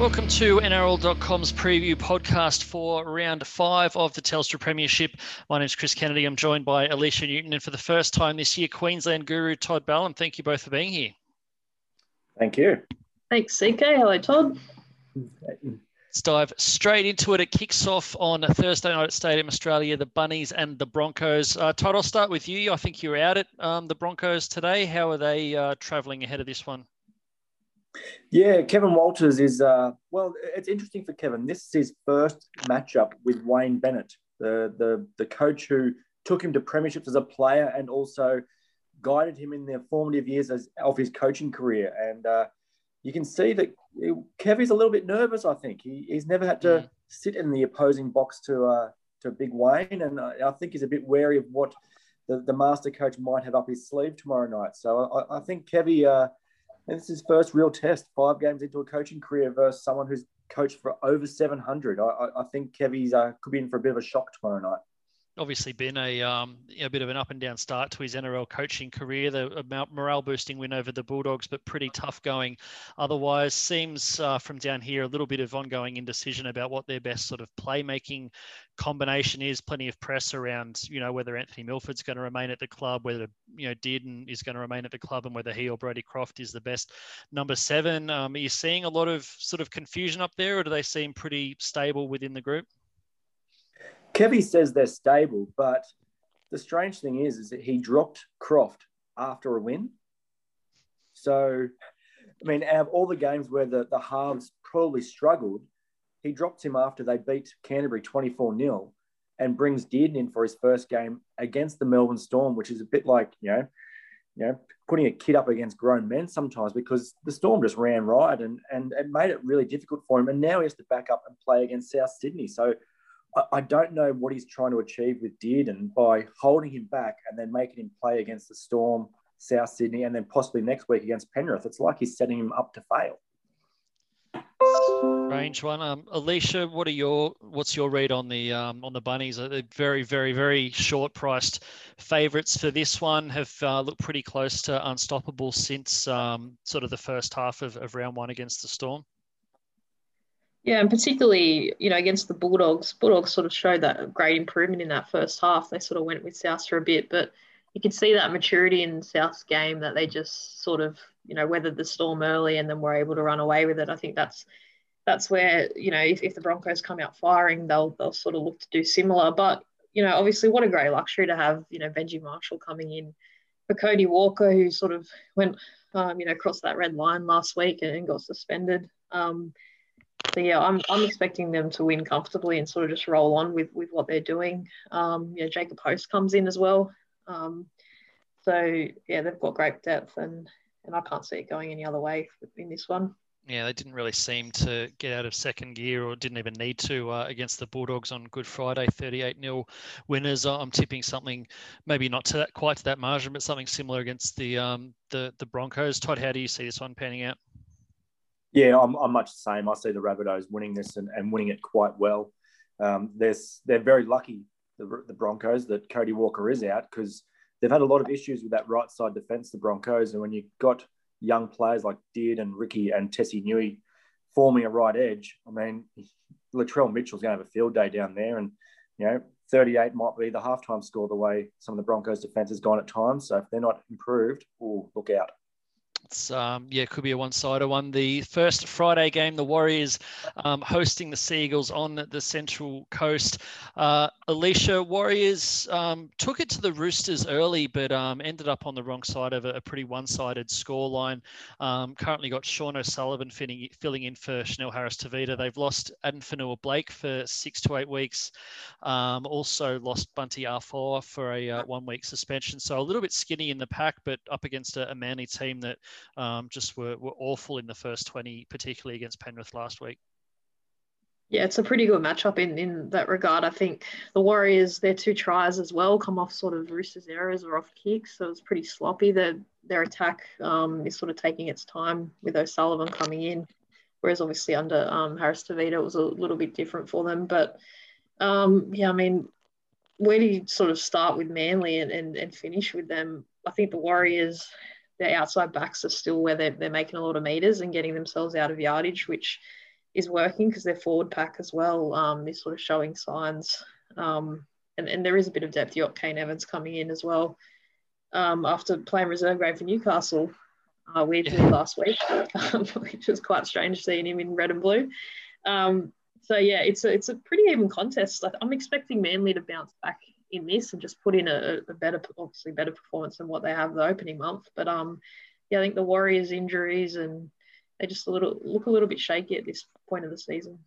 Welcome to NRL.com's preview podcast for round five of the Telstra Premiership. My name is Chris Kennedy. I'm joined by Alicia Newton, and for the first time this year, Queensland guru Todd Balym. Thank you both for being here. Thank you. Thanks, CK. Hello, Todd. Let's dive straight into it. It kicks off on Thursday night at Stadium Australia, the Bunnies and the Broncos. Uh, Todd, I'll start with you. I think you're out at um, the Broncos today. How are they uh, travelling ahead of this one? Yeah, Kevin Walters is, uh, well, it's interesting for Kevin. This is his first matchup with Wayne Bennett, the, the, the coach who took him to premierships as a player and also guided him in the formative years as, of his coaching career. And uh, you can see that Kevy's a little bit nervous, I think. He, he's never had to mm. sit in the opposing box to, uh, to Big Wayne. And I, I think he's a bit wary of what the, the master coach might have up his sleeve tomorrow night. So I, I think Kevy uh, and this is his first real test, five games into a coaching career versus someone who's coached for over 700. I, I think Kevy's uh, could be in for a bit of a shock tomorrow night obviously been a, um, a bit of an up and down start to his NRL coaching career. The morale boosting win over the Bulldogs, but pretty tough going. Otherwise, seems uh, from down here a little bit of ongoing indecision about what their best sort of playmaking combination is. Plenty of press around, you know, whether Anthony Milford's going to remain at the club, whether you know Dearden is going to remain at the club, and whether he or Brodie Croft is the best number seven. Um, are you seeing a lot of sort of confusion up there, or do they seem pretty stable within the group? Kevy says they're stable, but the strange thing is, is that he dropped Croft after a win. So, I mean, out of all the games where the, the halves probably struggled, he dropped him after they beat Canterbury 24 0 and brings Dearden in for his first game against the Melbourne Storm, which is a bit like, you know, you know, putting a kid up against grown men sometimes because the Storm just ran right and, and it made it really difficult for him. And now he has to back up and play against South Sydney. So I don't know what he's trying to achieve with Dearden by holding him back and then making him play against the Storm, South Sydney, and then possibly next week against Penrith. It's like he's setting him up to fail. Range one, um, Alicia. What are your what's your read on the um, on the bunnies? They're very, very, very short priced favourites for this one. Have uh, looked pretty close to unstoppable since um, sort of the first half of, of round one against the Storm. Yeah, and particularly, you know, against the Bulldogs, Bulldogs sort of showed that great improvement in that first half. They sort of went with South for a bit, but you could see that maturity in South's game that they just sort of, you know, weathered the storm early and then were able to run away with it. I think that's that's where, you know, if, if the Broncos come out firing, they'll they'll sort of look to do similar. But, you know, obviously what a great luxury to have, you know, Benji Marshall coming in for Cody Walker, who sort of went um, you know, crossed that red line last week and got suspended. Um, so yeah, I'm, I'm expecting them to win comfortably and sort of just roll on with with what they're doing. Um, yeah, Jacob Host comes in as well. Um, so yeah, they've got great depth and and I can't see it going any other way in this one. Yeah, they didn't really seem to get out of second gear or didn't even need to uh, against the Bulldogs on Good Friday, 38 0 winners. I'm tipping something maybe not to that, quite to that margin, but something similar against the um, the the Broncos. Todd, how do you see this one panning out? Yeah, I'm, I'm much the same. I see the Rabbitohs winning this and, and winning it quite well. Um, they're, they're very lucky, the, the Broncos, that Cody Walker is out because they've had a lot of issues with that right side defence, the Broncos. And when you've got young players like Deard and Ricky and Tesi Niu forming a right edge, I mean, Latrell Mitchell's going to have a field day down there. And, you know, 38 might be the halftime score the way some of the Broncos defence has gone at times. So if they're not improved, oh, look out. It's um, yeah, it could be a one-sider one. The first Friday game, the Warriors um, hosting the Sea Eagles on the Central Coast. Uh, Alicia, Warriors um, took it to the Roosters early, but um, ended up on the wrong side of a, a pretty one-sided scoreline. Um, currently got Sean O'Sullivan filling, filling in for Chanel Harris-Tavita. They've lost Addin Fonua-Blake for six to eight weeks. Um, also lost Bunty Afoa for a uh, one-week suspension. So a little bit skinny in the pack, but up against a, a Manly team that um, just were, were awful in the first 20, particularly against Penrith last week. Yeah, it's a pretty good matchup in, in that regard. I think the Warriors, their two tries as well, come off sort of Roosters' errors or off kicks, so it's pretty sloppy. Their, their attack um, is sort of taking its time with O'Sullivan coming in, whereas obviously under um, Harris-Tavita it was a little bit different for them. But um, yeah, I mean, where do you sort of start with Manly and, and, and finish with them? I think the Warriors their outside backs are still where they're, they're making a lot of meters and getting themselves out of yardage, which is working because their forward pack as well um, is sort of showing signs. Um, and, and there is a bit of depth. You got Kane Evans coming in as well um, after playing reserve grade for Newcastle uh, weirdly yeah. last week, um, which was quite strange seeing him in red and blue. Um, so yeah, it's a, it's a pretty even contest. I'm expecting Manly to bounce back in this and just put in a, a better, obviously better performance than what they have the opening month. But um, yeah, I think the Warriors' injuries and they just a little look a little bit shaky at this point of the season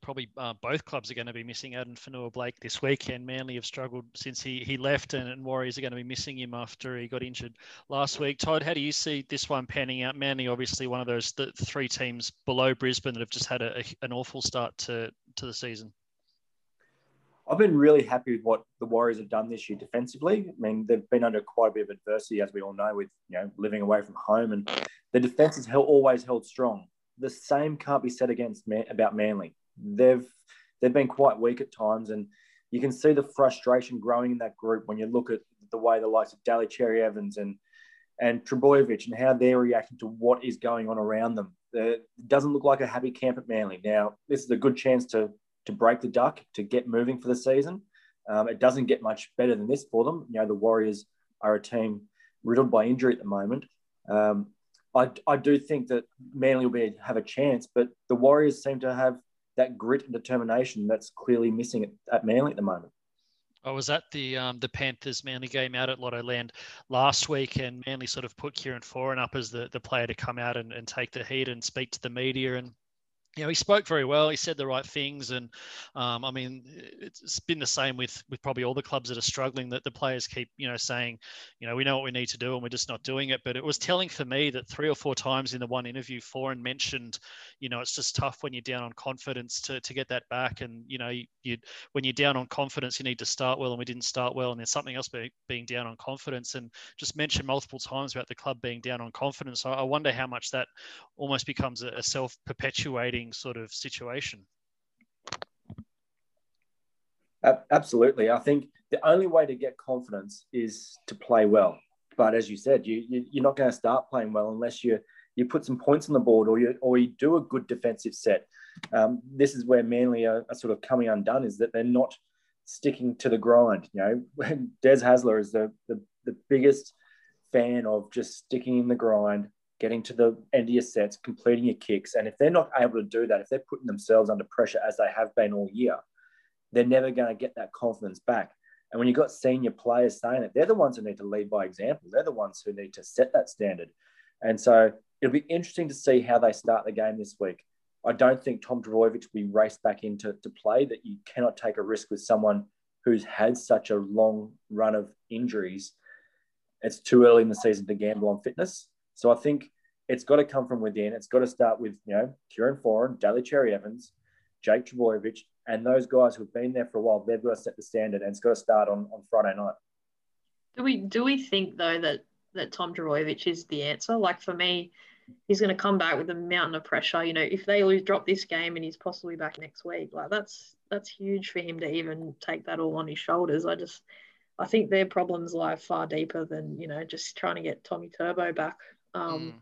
probably uh, both clubs are going to be missing Addin Fonua-Blake this weekend. Manly have struggled since he, he left, and, and, Warriors are going to be missing him after he got injured last week. Todd, how do you see this one panning out? Manly, obviously, one of those the three teams below Brisbane that have just had a, a, an awful start to, to the season. I've been really happy with what the Warriors have done this year defensively. I mean, they've been under quite a bit of adversity, as we all know, with you know living away from home, and the defense has held, always held strong. The same can't be said against about Manly they've they've been quite weak at times, and you can see the frustration growing in that group when you look at the way the likes of Daly Cherry Evans and and Trbojevic and how they're reacting to what is going on around them. It doesn't look like a happy camp at Manly. Now, this is a good chance to to break the duck, to get moving for the season. Um, it doesn't get much better than this for them. You know, the Warriors are a team riddled by injury at the moment. Um, I, I do think that Manly will be have a chance, but the Warriors seem to have that grit and determination that's clearly missing at, at Manly at the moment. I was at the um, the Panthers Manly game out at Lottoland last week, and Manly sort of put Kieran Foran up as the, the player to come out and, and take the heat and speak to the media. And you know, he spoke very well. He said the right things, and um, I mean, it's been the same with with probably all the clubs that are struggling. That the players keep, you know, saying, you know, we know what we need to do, and we're just not doing it. But it was telling for me that three or four times in the one interview, Foran mentioned, you know, it's just tough when you're down on confidence to to get that back, and you know, you, when you're down on confidence, you need to start well, and we didn't start well, and there's something else being being down on confidence, and just mentioned multiple times about the club being down on confidence. I, I wonder how much that almost becomes a, a self perpetuating sort of situation. Absolutely. I think the only way to get confidence is to play well. But as you said, you, you are not going to start playing well unless you you put some points on the board or you or you do a good defensive set. Um, this is where Manly are, are, sort of coming undone is that they're not sticking to the grind. You know, Des Hasler is the, the the biggest fan of just sticking in the grind, getting to the end of your sets, completing your kicks. And if they're not able to do that, if they're putting themselves under pressure as they have been all year, they're never going to get that confidence back. And when you've got senior players saying it, they're the ones who need to lead by example. They're the ones who need to set that standard. And so it'll be interesting to see how they start the game this week. I don't think Tom Trbojevic will be raced back into to play, that you cannot take a risk with someone who's had such a long run of injuries. It's too early in the season to gamble on fitness. So I think it's got to come from within. It's got to start with, you know, Kieran Foran, Daly Cherry Evans, Jake Trbojevic, and those guys who've been there for a while. They've got to set the standard, and it's got to start on, on Friday night. Do we do we think though that that Tom Trbojevic is the answer? Like for me, he's going to come back with a mountain of pressure. You know, if they lose, drop this game, and he's possibly back next week, like that's that's huge for him to even take that all on his shoulders. I just, I think their problems lie far deeper than you know just trying to get Tommy Turbo back. Um, mm.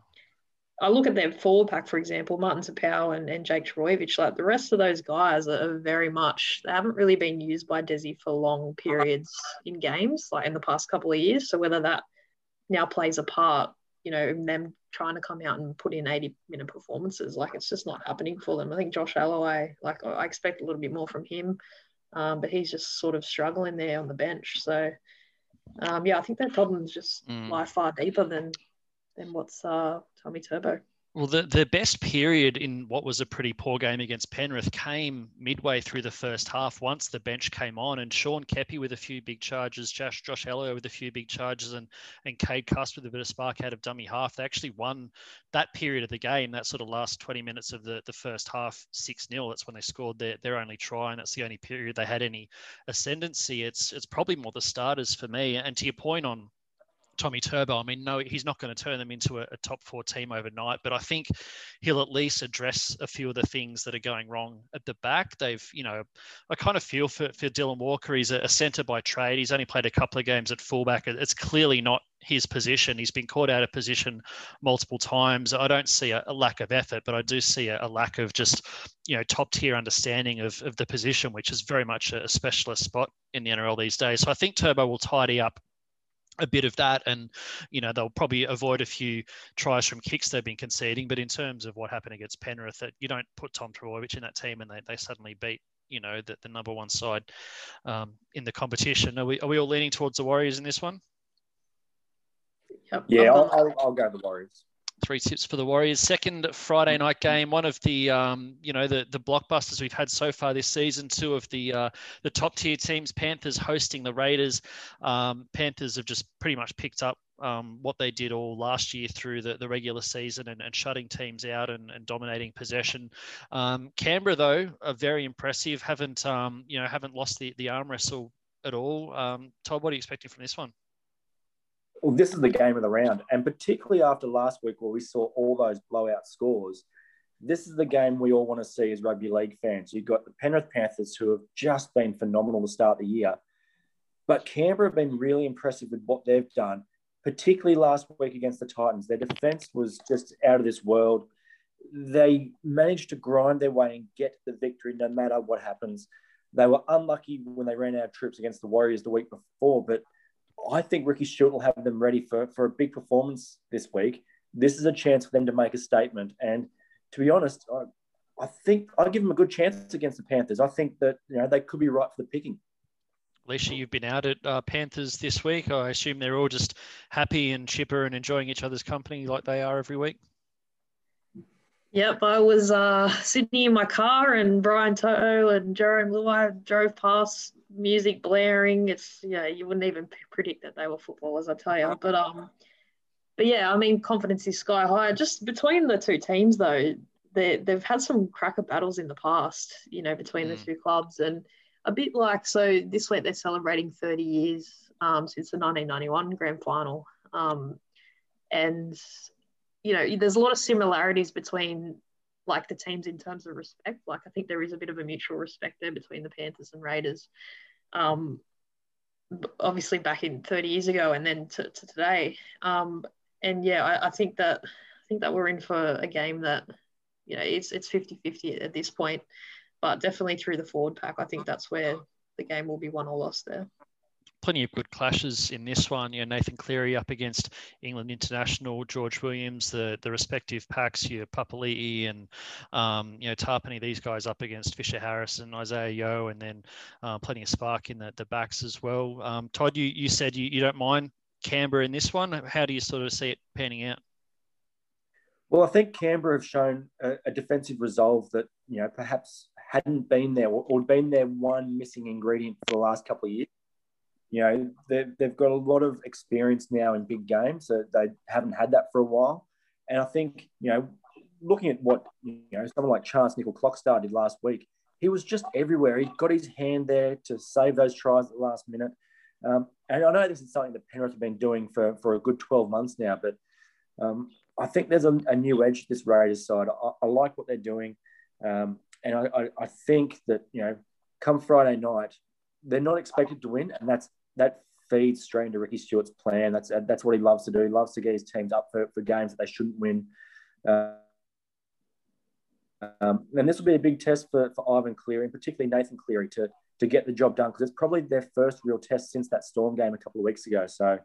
I look at their forward pack, for example, Martin Taupau and, and Jake Trbojevic. Like the rest of those guys are very much they haven't really been used by Desi for long periods in games, like in the past couple of years. So whether that now plays a part, you know, them trying to come out and put in 80 minute performances, like it's just not happening for them. I think Josh Aloiai, like I expect a little bit more from him, um, but he's just sort of struggling there on the bench. So um, yeah, I think their problems just mm. lie far deeper than than what's uh, Tommy Turbo. Well, the, the best period in what was a pretty poor game against Penrith came midway through the first half once the bench came on and Sean Keppie with a few big charges, Josh, Josh with a few big charges and, and Cade Cust with a bit of spark out of dummy half. They actually won that period of the game, that sort of last 20 minutes of the, the first half, 6-0. That's when they scored their, their only try and that's the only period they had any ascendancy. It's, it's probably more the starters for me. And to your point on Tommy Turbo. I mean, no, he's not going to turn them into a, a, top four team overnight, but I think he'll at least address a few of the things that are going wrong at the back. They've, you know, I kind of feel for, for Dylan Walker. He's a, a centre by trade. He's only played a couple of games at fullback. It's clearly not his position. He's been caught out of position multiple times. I don't see a, a lack of effort, but I do see a, a, lack of just, you know, top tier understanding of, of the position, which is very much a specialist spot in the NRL these days. So I think Turbo will tidy up a bit of that and you know they'll probably avoid a few tries from kicks they've been conceding but in terms of what happened against penrith that you don't put tom Trbojevic in that team and they, they suddenly beat you know the, the number one side um, in the competition. Are we, are we all leaning towards the warriors in this one? Yep. yeah I'll, I'll, I'll go the warriors three tips for the Warriors. Second Friday night game, one of the um, you know the the blockbusters we've had so far this season. Two of the uh, the top tier teams. Panthers hosting the Raiders. Um, Panthers have just pretty much picked up um, what they did all last year through the, the regular season and, and shutting teams out and, and dominating possession. Um, Canberra though are very impressive. Haven't um, you know haven't lost the the arm wrestle at all. Um, Todd, what are you expecting from this one? Well, this is the game of the round. And particularly after last week where we saw all those blowout scores, this is the game we all want to see as rugby league fans. You've got the Penrith Panthers who have just been phenomenal to start the year. But Canberra have been really impressive with what they've done, particularly last week against the Titans. Their defense was just out of this world. They managed to grind their way and get the victory no matter what happens. They were unlucky when they ran out of troops against the Warriors the week before, but I think Ricky Stuart will have them ready for, for a big performance this week. This is a chance for them to make a statement. And to be honest, I, I think I give them a good chance against the Panthers. I think that you know they could be right for the picking. Alicia, you've been out at uh, Panthers this week. I assume they're all just happy and chipper and enjoying each other's company like they are every week. Yep, I was uh, sitting in my car and Brian To'o and Jarome Luai drove past music blaring. It's yeah, you wouldn't even predict that they were footballers, I tell you. But um, but yeah, I mean, confidence is sky high. Just between the two teams, though, they they've had some cracker battles in the past. You know, between mm. the two clubs, and a bit like so this week they're celebrating 30 years um, since the 1991 grand final. Um, and you know, there's a lot of similarities between like the teams in terms of respect. Like I think there is a bit of a mutual respect there between the Panthers and Raiders. Um, obviously back in 30 years ago and then to, to today. Um, and yeah, I, I, think that I think that we're in for a game that, you know, it's it's 50-50 at this point, but definitely through the forward pack, I think that's where the game will be won or lost there plenty of good clashes in this one. You know, Nathan Cleary up against England International, George Williams, the the respective packs, your Papali'i and um, you know Tapine, these guys up against Fisher Harris and Isaiah Yeo, and then uh, plenty of spark in the, the backs as well. Um, Todd, you, you said you, you don't mind Canberra in this one. How do you sort of see it panning out? Well, I think Canberra have shown a, a defensive resolve that you know perhaps hadn't been there or, or been their one missing ingredient for the last couple of years you know, they've, they've got a lot of experience now in big games. So they haven't had that for a while. And I think, you know, looking at what, you know, someone like Chance Nicoll-Klokstad did last week, he was just everywhere. He got his hand there to save those tries at the last minute. Um, and I know this is something that Penrith have been doing for, for a good 12 months now, but um, I think there's a, a, new edge to this Raiders side. I, I like what they're doing. Um, and I, I, I think that, you know, come Friday night, they're not expected to win, and that's that feeds straight into Ricky Stuart's plan. That's that's what he loves to do. He loves to get his teams up for, for games that they shouldn't win. Uh, um, and this will be a big test for, for Ivan Cleary, and particularly Nathan Cleary, to to get the job done because it's probably their first real test since that Storm game a couple of weeks ago. So,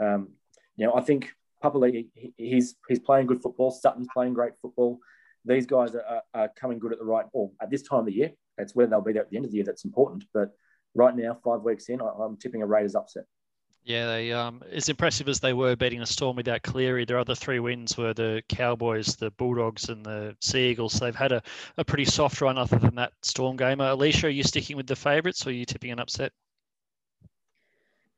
um, you know, I think Papali'i, he's he's playing good football. Sutton's playing great football. These guys are, are, coming good at the right, or at this time of the year. It's whether they'll be there at the end of the year that's important. But right now, five weeks in, I'm tipping a Raiders upset. Yeah, they um, as impressive as they were beating a Storm without Cleary, their other three wins were the Cowboys, the Bulldogs, and the Sea Eagles. So they've had a, a pretty soft run other than that Storm game. Uh, Alicia, are you sticking with the favourites or are you tipping an upset?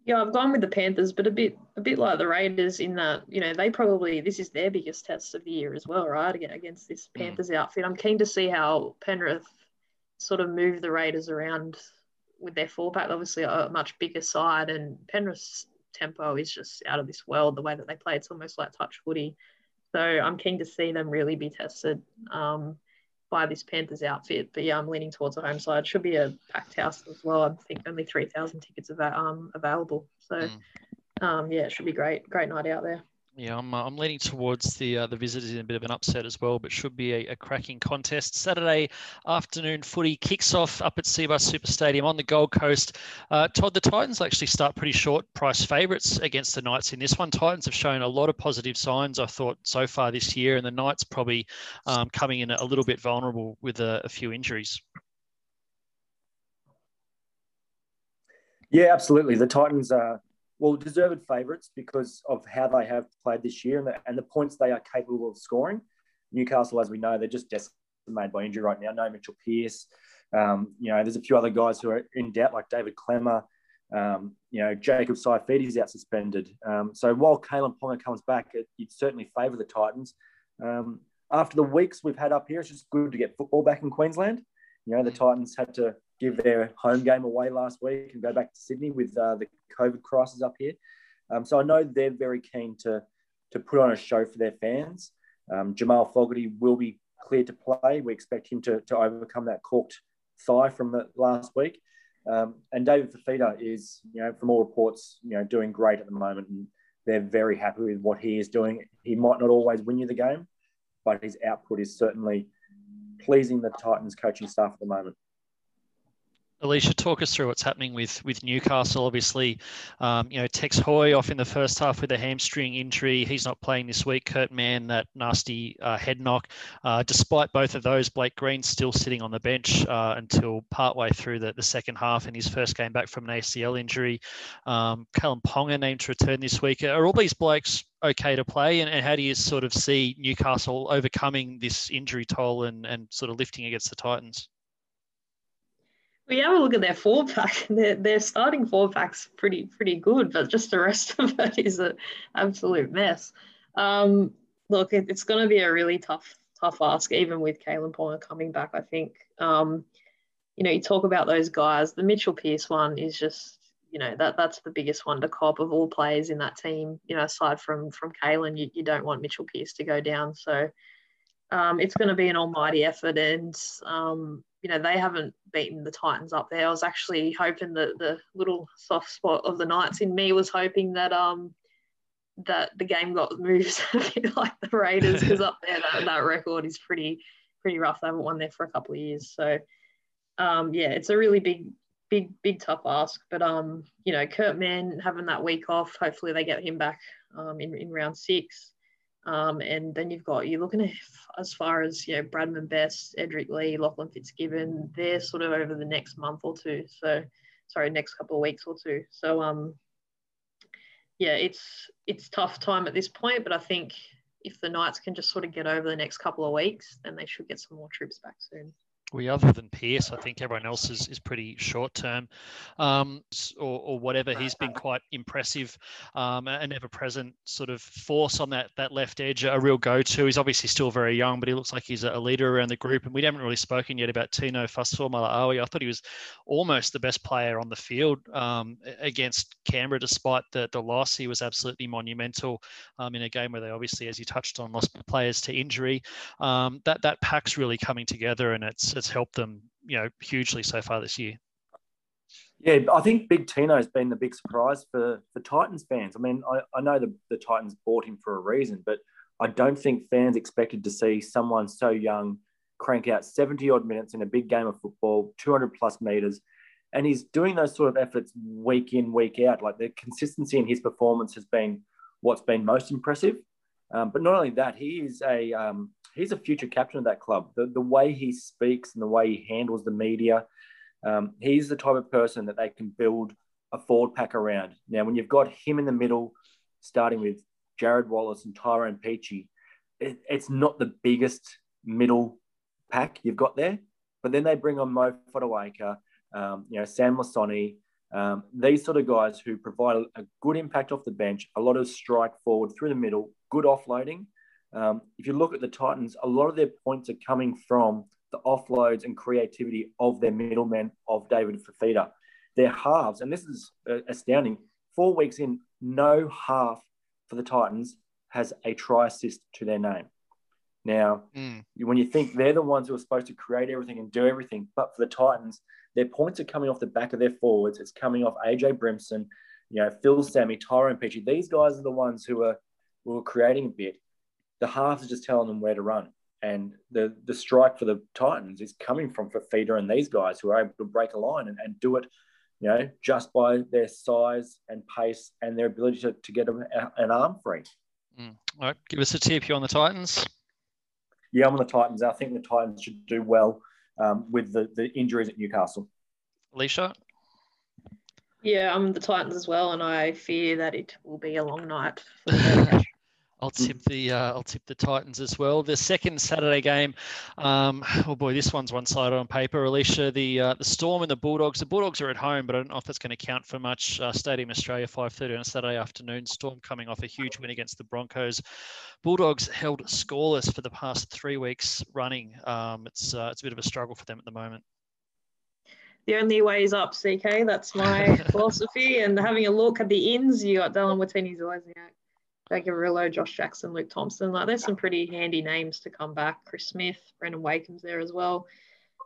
Yeah, I've gone with the Panthers, but a bit a bit like the Raiders in that you know they probably this is their biggest test of the year as well, right? Against this hmm. Panthers mm. outfit, I'm keen to see how Penrith sort of move the Raiders around with their fullback, obviously a much bigger side, and Penrith's tempo is just out of this world. The way that they play, it's almost like touch footy. So I'm keen to see them really be tested um, by this Panthers outfit. But yeah, I'm leaning towards the home side. Should be a packed house as well. I think only 3,000 tickets are um, available. So mm. um, yeah, it should be great. Great night out there. Yeah, I'm, uh, I'm leaning towards the uh, the visitors in a bit of an upset as well, but should be a, a, cracking contest. Saturday afternoon footy kicks off up at Cbus Super Stadium on the Gold Coast. Uh, Todd, the Titans actually start pretty short price favourites against the Knights in this one. Titans have shown a lot of positive signs, I thought, so far this year, and the Knights probably um, coming in a little bit vulnerable with a, a few injuries. Yeah, absolutely. The Titans are well, deserved favourites because of how they have played this year and the, and the points they are capable of scoring. Newcastle, as we know, they're just decimated by injury right now. No Mitchell Pearce. Um, you know, there's a few other guys who are in doubt, like David Klemmer. Um, you know, Jacob Saifiti's out suspended. Um, so while Kalyn Ponga comes back, it, would certainly favour the Titans. Um, after the weeks we've had up here, it's just good to get football back in Queensland. You know, the Titans had to give their home game away last week and go back to Sydney with uh, the COVID crisis up here. Um, so I know they're very keen to to put on a show for their fans. Um, Jamal Fogarty will be cleared to play. We expect him to, to overcome that corked thigh from the last week. Um, and David Fifita is, you know, from all reports, you know, doing great at the moment, and they're very happy with what he is doing. He might not always win you the game, but his output is certainly pleasing the Titans coaching staff at the moment. Alicia, talk us through what's happening with with Newcastle. Obviously, um, you know Tex Hoy off in the first half with a hamstring injury. He's not playing this week. Kurt Mann that nasty uh, head knock. Uh, despite both of those, Blake Green still sitting on the bench uh, until partway through the, the second half in his first game back from an ACL injury. Um, Kalyn Ponga named to return this week. Are all these blokes okay to play? And, and how do you sort of see Newcastle overcoming this injury toll and and sort of lifting against the Titans? We have a look at their four pack. Their, their starting four pack's pretty pretty good, but just the rest of it is an absolute mess. Um, look, it, it's going to be a really tough tough ask, even with Kalyn Ponga coming back. I think. Um, you know, you talk about those guys. The Mitchell Pearce one is just, you know, that that's the biggest one to cop of all players in that team. You know, aside from from Kalyn, you, you don't want Mitchell Pearce to go down. So um, it's going to be an almighty effort, and um, you know they haven't beaten the Titans up there. I was actually hoping that the little soft spot of the Knights in me was hoping that um that the game got moved a bit like the Raiders because up there that, that record is pretty pretty rough. They haven't won there for a couple of years, so um, yeah, it's a really big big big tough ask. But um, you know, Kurt Mann having that week off, hopefully they get him back um, in in round six. Um, and then you've got you're looking at as far as you know Bradman Best, Edrick Lee, Lachlan Fitzgibbon. They're sort of over the next month or two. So sorry, next couple of weeks or two. So um, yeah, it's it's tough time at this point, but I think if the Knights can just sort of get over the next couple of weeks, then they should get some more troops back soon we other than Pearce, I think everyone else is, is pretty short term, um, or, or whatever. He's been quite impressive, um, an ever present sort of force on that that left edge, a real go to. He's obviously still very young, but he looks like he's a leader around the group. And we haven't really spoken yet about Tino Fa'asuamaleaui. I thought he was almost the best player on the field um, against Canberra, despite the the loss. He was absolutely monumental um, in a game where they obviously, as you touched on, lost players to injury. Um, that that pack's really coming together, and it's it's helped them, you know, hugely so far this year. Yeah, I think Big Tino's been the big surprise for, for Titans fans. I mean, I, I know the, the Titans bought him for a reason, but I don't think fans expected to see someone so young crank out 70 odd minutes in a big game of football, 200 plus meters. And he's doing those sort of efforts week in, week out. Like the consistency in his performance has been what's been most impressive. Um, but not only that, he is a um, he's a future captain of that club. The, the way he speaks and the way he handles the media, um, he's the type of person that they can build a forward pack around. Now, when you've got him in the middle, starting with Jarrod Wallace and Tyrone Peachey, it, it's not the biggest middle pack you've got there. But then they bring on Mo Fotuaika, um, you know, Sam Lisone, um, these sort of guys who provide a good impact off the bench, a lot of strike forward through the middle, good offloading, um, if you look at the Titans, a lot of their points are coming from the offloads and creativity of their middlemen of David Fifita. Their halves, and this is uh, astounding, four weeks in, no half for the Titans has a try assist to their name. Now, mm. when you think they're the ones who are supposed to create everything and do everything, but for the Titans, their points are coming off the back of their forwards. It's coming off AJ Brimson, you know, Phil Sami, Tyrone Peachey. These guys are the ones who are who are creating a bit. The halves are just telling them where to run. And the the strike for the Titans is coming from Fifita and these guys who are able to break a line and, and do it, you know, just by their size and pace and their ability to, to get an arm free. Mm. All right, give us a tip here on the Titans. Yeah, I'm on the Titans. I think the Titans should do well um, with the, the injuries at Newcastle. Alicia? Yeah, I'm the Titans as well, and I fear that it will be a long night. I'll tip the uh, I'll tip the Titans as well. The second Saturday game, um, oh boy, this one's one-sided on paper. Alicia, the uh, the Storm and the Bulldogs. The Bulldogs are at home, but I don't know if that's going to count for much. Uh, Stadium Australia, 5:30 on a Saturday afternoon. Storm coming off a huge win against the Broncos. Bulldogs held scoreless for the past three weeks running. Um, it's uh, it's a bit of a struggle for them at the moment the only way is up, CK. That's my philosophy. And having a look at the ins, you got Dallin Watene-Zelezniak, Josh Jackson, Luke Thompson. Like there's some pretty handy names to come back. Chris Smith, Brandon Wakeham's there as well.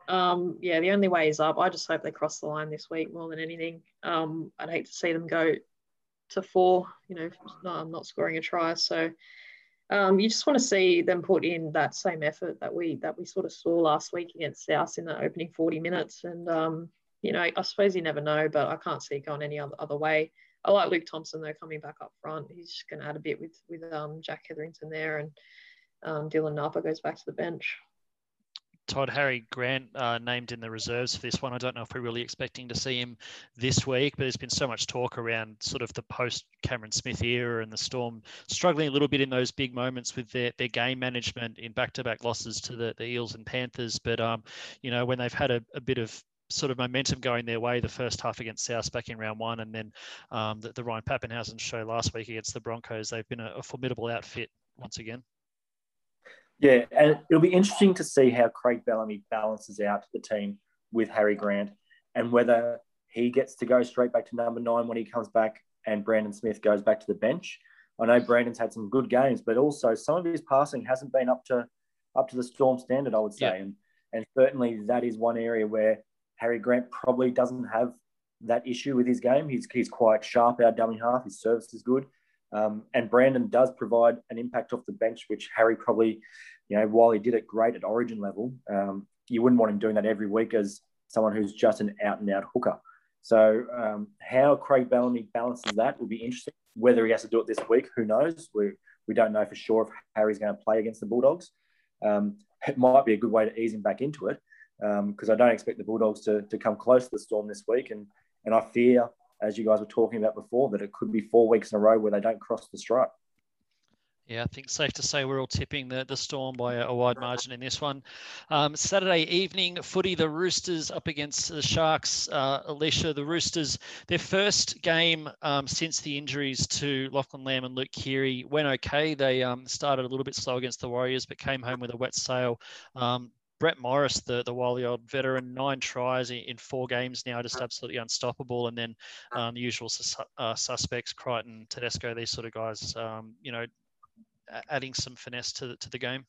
Um, yeah, the only way is up. I just hope they cross the line this week more than anything. Um, I'd hate to see them go to four, you know, not, not scoring a try. So um, you just want to see them put in that same effort that we that we sort of saw last week against South in the opening 40 minutes. And um, you know, I suppose you never know, but I can't see it going any other, other way. I like Luke Thompson though coming back up front. He's going to add a bit with with um, Jack Hetherington there, and um, Dylan Napa goes back to the bench. Todd Harry Grant uh, named in the reserves for this one. I don't know if we're really expecting to see him this week, but there's been so much talk around sort of the post Cameron Smith era and the Storm struggling a little bit in those big moments with their, their game management in back to back losses to the, the Eels and Panthers. But, um, you know, when they've had a, a bit of sort of momentum going their way the first half against South back in round one, and then um, the, the, Ryan Papenhuyzen show last week against the Broncos. They've been a, a, formidable outfit once again. Yeah, and it'll be interesting to see how Craig Bellamy balances out the team with Harry Grant and whether he gets to go straight back to number nine when he comes back and Brandon Smith goes back to the bench. I know Brandon's had some good games, but also some of his passing hasn't been up to up to the Storm standard, I would say. Yeah. And and certainly that is one area where Harry Grant probably doesn't have that issue with his game. He's, he's quite sharp, our dummy half. His service is good. Um, and Brandon does provide an impact off the bench, which Harry probably, you know, while he did it great at origin level, um, you wouldn't want him doing that every week as someone who's just an out and out hooker. So, um, how Craig Bellamy balances that will be interesting. Whether he has to do it this week, who knows? We, we don't know for sure if Harry's going to play against the Bulldogs. Um, it might be a good way to ease him back into it because um, I don't expect the Bulldogs to, to come close to the Storm this week. And, and I fear, as you guys were talking about before, that it could be four weeks in a row where they don't cross the stripe. Yeah, I think safe to say we're all tipping the, the Storm by a, wide margin in this one. Um, Saturday evening footy, the Roosters up against the Sharks. Uh, Alicia, the Roosters, their first game um, since the injuries to Lachlan Lamb and Luke Keary went okay. They um, started a little bit slow against the Warriors, but came home with a wet sail. Brett Morris, the the wily old veteran, nine tries in, four games now, just absolutely unstoppable. And then um, the usual sus- uh, suspects, Crichton, Tedesco, these sort of guys, um, you know, adding some finesse to the, to the game.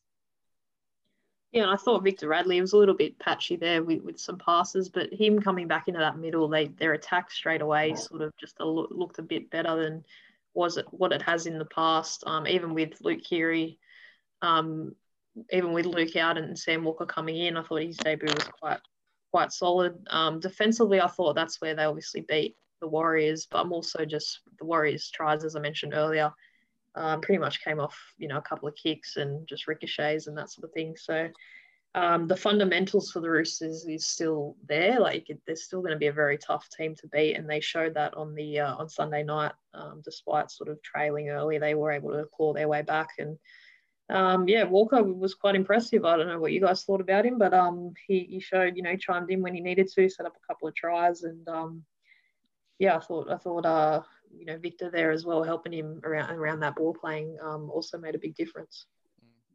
Yeah, and I thought Victor Radley was a little bit patchy there with, with some passes, but him coming back into that middle, they their attack straight away sort of just a look, looked a bit better than was it what it has in the past. Um, even with Luke Keary, um, even with Luke out and Sam Walker coming in, I thought his debut was quite quite solid. Um, defensively, I thought that's where they obviously beat the Warriors, but I'm also just the Warriors tries, as I mentioned earlier, um, pretty much came off you know a couple of kicks and just ricochets and that sort of thing. So um, the fundamentals for the Roosters is still there. Like it, they're still going to be a very tough team to beat, and they showed that on the uh, on Sunday night. Um, despite sort of trailing early, they were able to claw their way back and um, yeah, Walker was quite impressive. I don't know what you guys thought about him, but um, he, he showed, you know, chimed in when he needed to, set up a couple of tries, and um, yeah, I thought I thought uh, you know Victor there as well, helping him around around that ball playing, um, also made a big difference.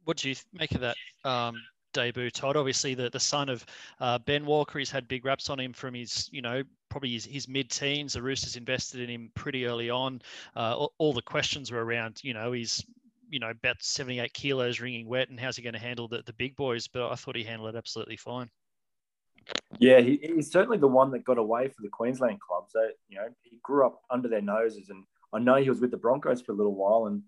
What do you make of that? Um, debut, Todd. Obviously, the, the son of uh, Ben Walker, he's had big raps on him from his, you know, probably his, his mid-teens. The Roosters invested in him pretty early on. Uh, all, all, the questions were around, you know, he's, you know, about 78 kilos, ringing wet, and how's he going to handle the, the big boys? But I thought he handled it absolutely fine. Yeah, he, he's certainly the one that got away for the Queensland club. So, you know, he grew up under their noses. And I know he was with the Broncos for a little while. And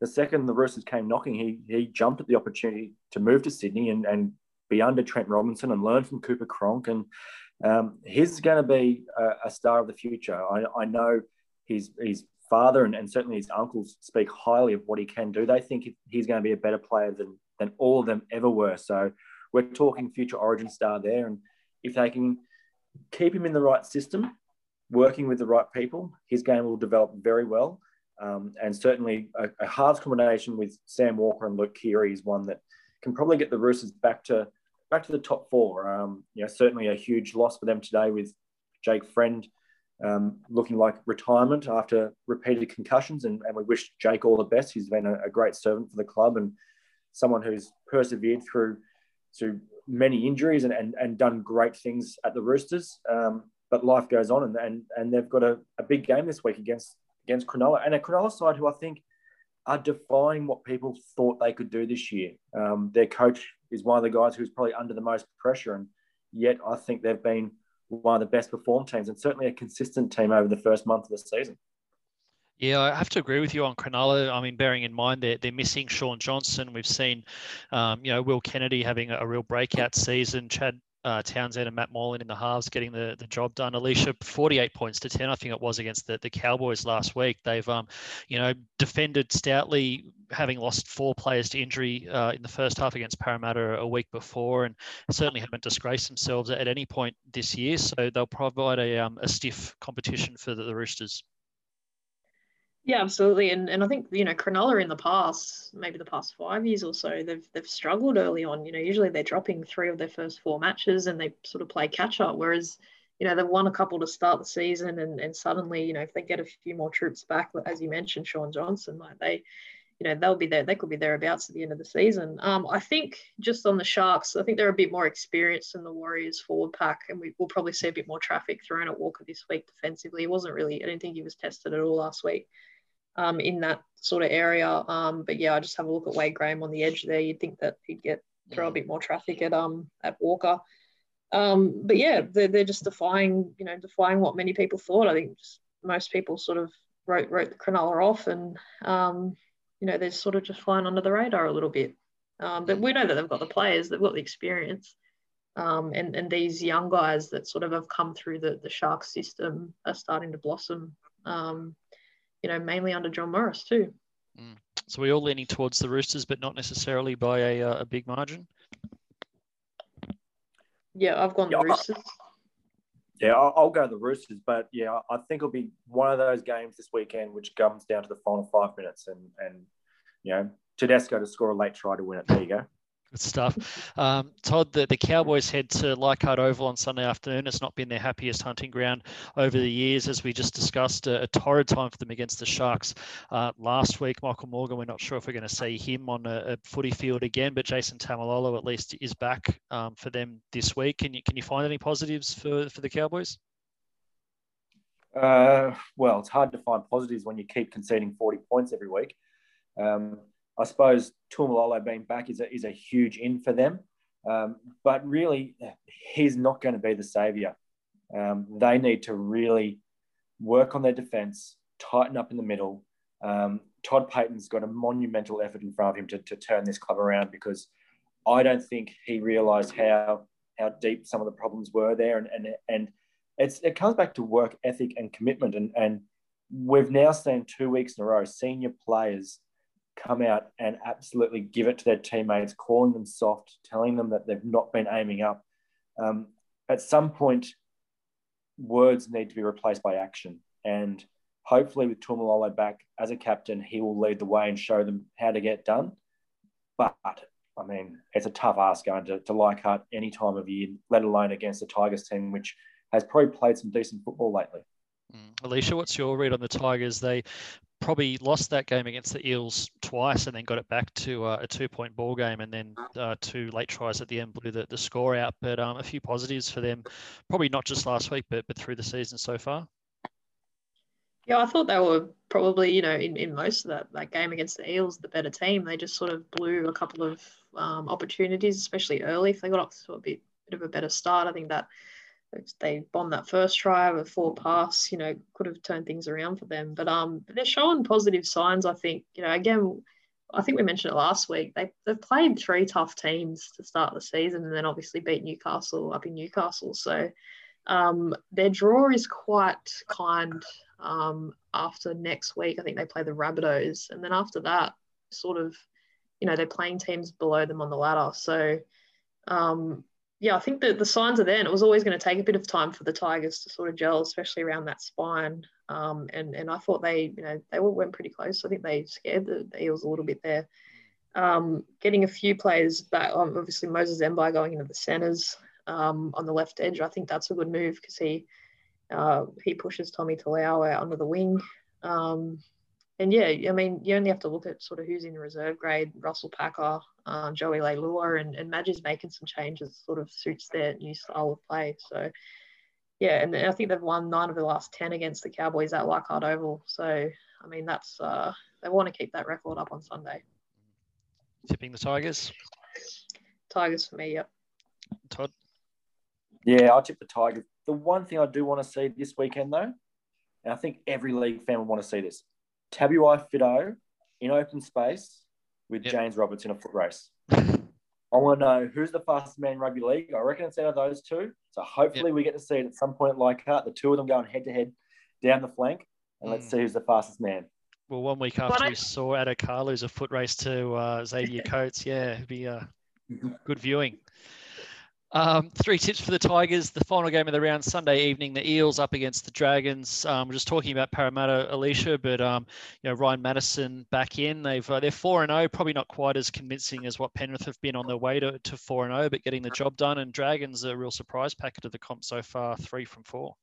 the second the Roosters came knocking, he, he jumped at the opportunity to move to Sydney and, and be under Trent Robinson and learn from Cooper Cronk. And um, he's going to be a, a, star of the future. I, I know he's his father and, and certainly his uncles speak highly of what he can do. They think he's going to be a better player than, than all of them ever were. So we're talking future origin star there. And if they can keep him in the right system, working with the right people, his game will develop very well. Um, and certainly a, a halves combination with Sam Walker and Luke Keary is one that can probably get the Roosters back to back to the top four. Um, you know, certainly a huge loss for them today with Jake Friend um, looking like retirement after repeated concussions. And, and, we wish Jake all the best. He's been a, a, great servant for the club and someone who's persevered through through many injuries and, and, and done great things at the Roosters. Um, but life goes on, and and, and they've got a, a big game this week against against Cronulla, and a Cronulla side who I think are defying what people thought they could do this year. Um, their coach is one of the guys who's probably under the most pressure, and yet I think they've been one of the best performed teams, and certainly a consistent team over the first month of the season. Yeah, I have to agree with you on Cronulla. I mean, bearing in mind they're, they're missing Shaun Johnson. We've seen, um, you know, Will Kennedy having a, real breakout season. Chad uh, Townsend and Matt Moylan in the halves getting the, the job done. Alicia, 48 points to 10, I think it was against the, the Cowboys last week. They've, um, you know, defended stoutly, having lost four players to injury uh, in the first half against Parramatta a week before, and certainly haven't disgraced themselves at any point this year. So they'll provide a, um, a stiff competition for the, the Roosters. Yeah, absolutely. And and I think, you know, Cronulla in the past, maybe the past five years or so, they've they've struggled early on. You know, usually they're dropping three of their first four matches and they sort of play catch up. Whereas, you know, they've won a couple to start the season and, and suddenly, you know, if they get a few more troops back, as you mentioned, Shaun Johnson, like they you know they'll be there they could be thereabouts at the end of the season um, i think just on the sharks i think they're a bit more experienced than the warriors forward pack and we will probably see a bit more traffic thrown at walker this week defensively he wasn't really i didn't think he was tested at all last week um, in that sort of area. Um, but yeah, I just have a look at Wade Graham on the edge there. You'd think that he'd get throw a bit more traffic at um at Walker. Um, but yeah, they're, they're just defying, you know, defying what many people thought. I think most people sort of wrote wrote the Cronulla off, and um, you know, they're sort of just flying under the radar a little bit. Um, but we know that they've got the players, they've got the experience, um, and and these young guys that sort of have come through the the Sharks system are starting to blossom. Um, you know, mainly under John Morris too. Mm. So we're all leaning towards the Roosters, but not necessarily by a, uh, a big margin. Yeah, I've gone yeah, the Roosters. Yeah, I'll go the Roosters, but yeah, I think it'll be one of those games this weekend which comes down to the final five minutes, and and you know Tedesco to score a late try to win it. There you go. Stuff. Um, Todd, the, the Cowboys head to Leichhardt Oval on Sunday afternoon. It's not been their happiest hunting ground over the years, as we just discussed. A, a torrid time for them against the Sharks uh, last week. Michael Morgan, we're not sure if we're going to see him on a, a footy field again, but Jason Taumalolo at least is back um, for them this week. Can you can you find any positives for, for the Cowboys? Uh, well, it's hard to find positives when you keep conceding 40 points every week. Um, I suppose Taumalolo being back is a, is a huge in for them. Um, but really, he's not going to be the saviour. Um, they need to really work on their defence, tighten up in the middle. Um, Todd Payten's got a monumental effort in front of him to, to turn this club around because I don't think he realised how how deep some of the problems were there, and and and it's it comes back to work ethic and commitment, and and we've now seen two weeks in a row senior players come out and absolutely give it to their teammates, calling them soft, telling them that they've not been aiming up. Um, at some point, words need to be replaced by action. And hopefully, with Taumalolo back as a captain, he will lead the way and show them how to get done. But I mean, it's a tough ask going to, to Leichhardt any time of year, let alone against the Tigers team, which has probably played some decent football lately. Mm. Alicia, what's your read on the Tigers? They probably lost that game against the Eels twice and then got it back to uh, a two point ball game and then uh, two late tries at the end blew the, the score out. But um, a few positives for them, probably not just last week, but, but through the season so far. Yeah, I thought they were probably, you know, in, in most of that, that game against the Eels, the better team. They just sort of blew a couple of um, opportunities, especially early. If they got off to a bit, bit of a better start, I think that they bombed that first try with four pass, you know, could have turned things around for them. But um, they're showing positive signs. I think, you know, again, I think we mentioned it last week. They they've played three tough teams to start the season, and then obviously beat Newcastle up in Newcastle. So um, their draw is quite kind. Um, after next week, I think they play the Rabbitohs, and then after that, sort of, you know, they're playing teams below them on the ladder. So um, yeah, I think that the signs are there, and it was always going to take a bit of time for the Tigers to sort of gel, especially around that spine. Um, and and I thought they, you know, they went pretty close. I think they scared the, the Eels a little bit there. Um, getting a few players back, obviously Moses Mbye going into the centres um, on the left edge. I think that's a good move because he uh, he pushes Tommy Talau out onto the wing. Um, and yeah, I mean, you only have to look at sort of who's in the reserve grade Russell Packer, uh, Joey Leilua, and, and Madge is making some changes, sort of suits their new style of play. So, yeah, and I think they've won nine of the last 10 against the Cowboys at Leichhardt Oval. So, I mean, that's, uh, they want to keep that record up on Sunday. Tipping the Tigers? Tigers for me, yep. Todd? Yeah, I'll tip the Tigers. The one thing I do want to see this weekend, though, and I think every league fan would want to see this Tabuai Fidow in open space with yep. James Roberts in a foot race. I want to know who's the fastest man in rugby league. I reckon it's out of those two. So hopefully yep. we get to see it at some point like that. The two of them going head to head down the flank, and mm. let's see who's the fastest man. Well, one week after we saw Addo lose a foot race to uh, Xavier Coates, yeah, it'd be uh, good viewing. Um, three tips for the Tigers. The final game of the round Sunday evening. The Eels up against the Dragons. Um, we're just talking about Parramatta, Alicia, but um, you know Ryan Matterson back in. They've uh, they're four and zero. Oh, probably not quite as convincing as what Penrith have been on their way to to four and zero, oh, but getting the job done. And Dragons a real surprise packet of the comp so far, three from four.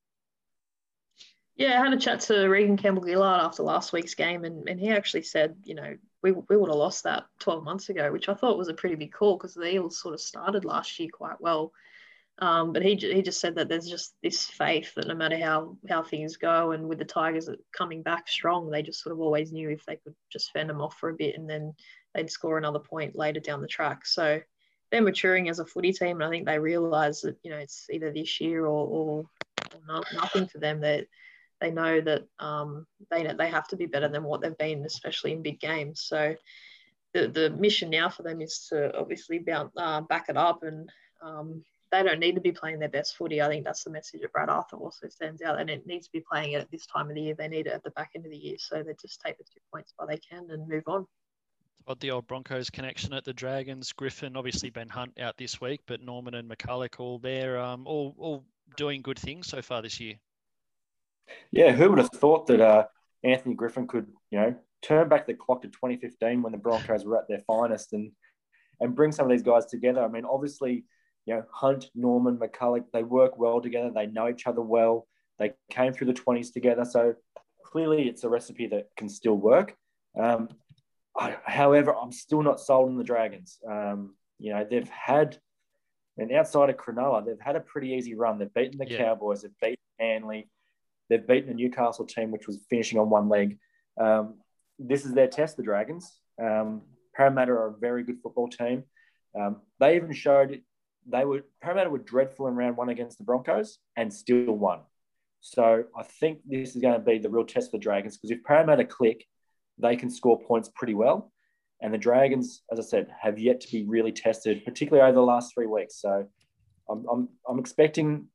Yeah, I had a chat to Reagan Campbell Gillard after last week's game, and, and he actually said, you know, we, we would have lost that 12 months ago, which I thought was a pretty big call because the Eels sort of started last year quite well. Um, but he, he just said that there's just this faith that no matter how, how things go, and with the Tigers coming back strong, they just sort of always knew if they could just fend them off for a bit and then they'd score another point later down the track. So they're maturing as a footy team, and I think they realise that you know it's either this year or, or, or not, nothing for them. That they know that um, they they have to be better than what they've been, especially in big games. So the the mission now for them is to obviously bounce, uh, back it up, and um, they don't need to be playing their best footy. I think that's the message that Brad Arthur also sends out. And it needs to be playing it at this time of the year. They need it at the back end of the year. So they just take the two points while they can and move on. Got the old Broncos connection at the Dragons. Griffin, obviously Ben Hunt out this week, but Norman and McCullough all there, um, all all doing good things so far this year. Yeah, who would have thought that uh, Anthony Griffin could, you know, turn back the clock to 2015 when the Broncos were at their finest and and bring some of these guys together. I mean, obviously, you know, Hunt, Norman, McCullough, they work well together. They know each other well. They came through the 20s together. So clearly it's a recipe that can still work. Um, I, however, I'm still not sold on the Dragons. Um, you know, they've had, and outside of Cronulla, they've had a pretty easy run. They've beaten the yeah. Cowboys, they've beaten Manly, They've beaten a Newcastle team, which was finishing on one leg. Um, this is their test, the Dragons. Um, Parramatta are a very good football team. Um, they even showed they were Parramatta were dreadful in round one against the Broncos and still won. So I think this is going to be the real test for the Dragons because if Parramatta click, they can score points pretty well. And the Dragons, as I said, have yet to be really tested, particularly over the last three weeks. So I'm, I'm, I'm expecting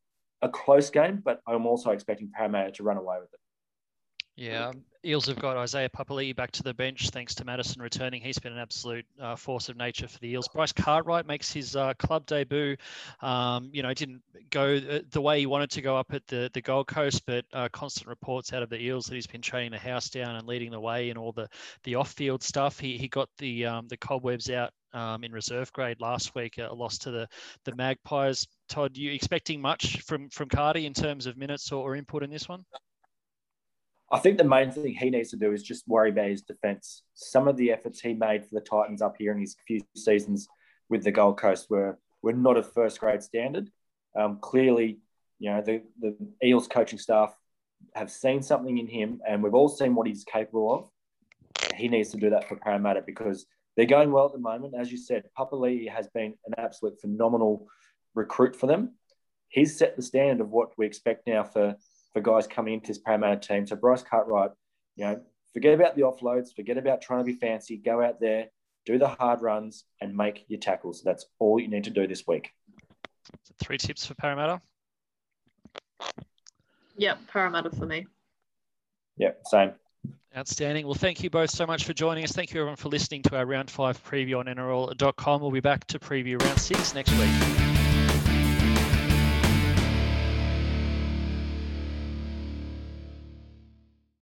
a close game, but I'm also expecting Parramatta to run away with it. Yeah, Eels have got Isaiah Papali'i back to the bench thanks to Matterson returning. He's been an absolute uh, force of nature for the Eels. Bryce Cartwright makes his uh, club debut. Um, you know, didn't go the way he wanted to go up at the, the Gold Coast, but uh, constant reports out of the Eels that he's been training the house down and leading the way in all the, the off field stuff. He, he got the um, the cobwebs out um, in reserve grade last week, a loss to the the Magpies. Todd, you expecting much from from Cardi in terms of minutes or, or input in this one? I think the main thing he needs to do is just worry about his defence. Some of the efforts he made for the Titans up here in his few seasons with the Gold Coast were were not of first grade standard. Um, clearly, you know the the Eels coaching staff have seen something in him, and we've all seen what he's capable of. He needs to do that for Parramatta because they're going well at the moment. As you said, Papali'i has been an absolute phenomenal recruit for them. He's set the standard of what we expect now for for guys coming into this Parramatta team. So Bryce Cartwright, you know, forget about the offloads, forget about trying to be fancy. Go out there, do the hard runs, and make your tackles. That's all you need to do this week. Three tips for Parramatta. Yep, Parramatta for me. Yep, same. Outstanding. Well, thank you both so much for joining us. Thank you everyone for listening to our round five preview on NRL.com. We'll be back to preview round six next week.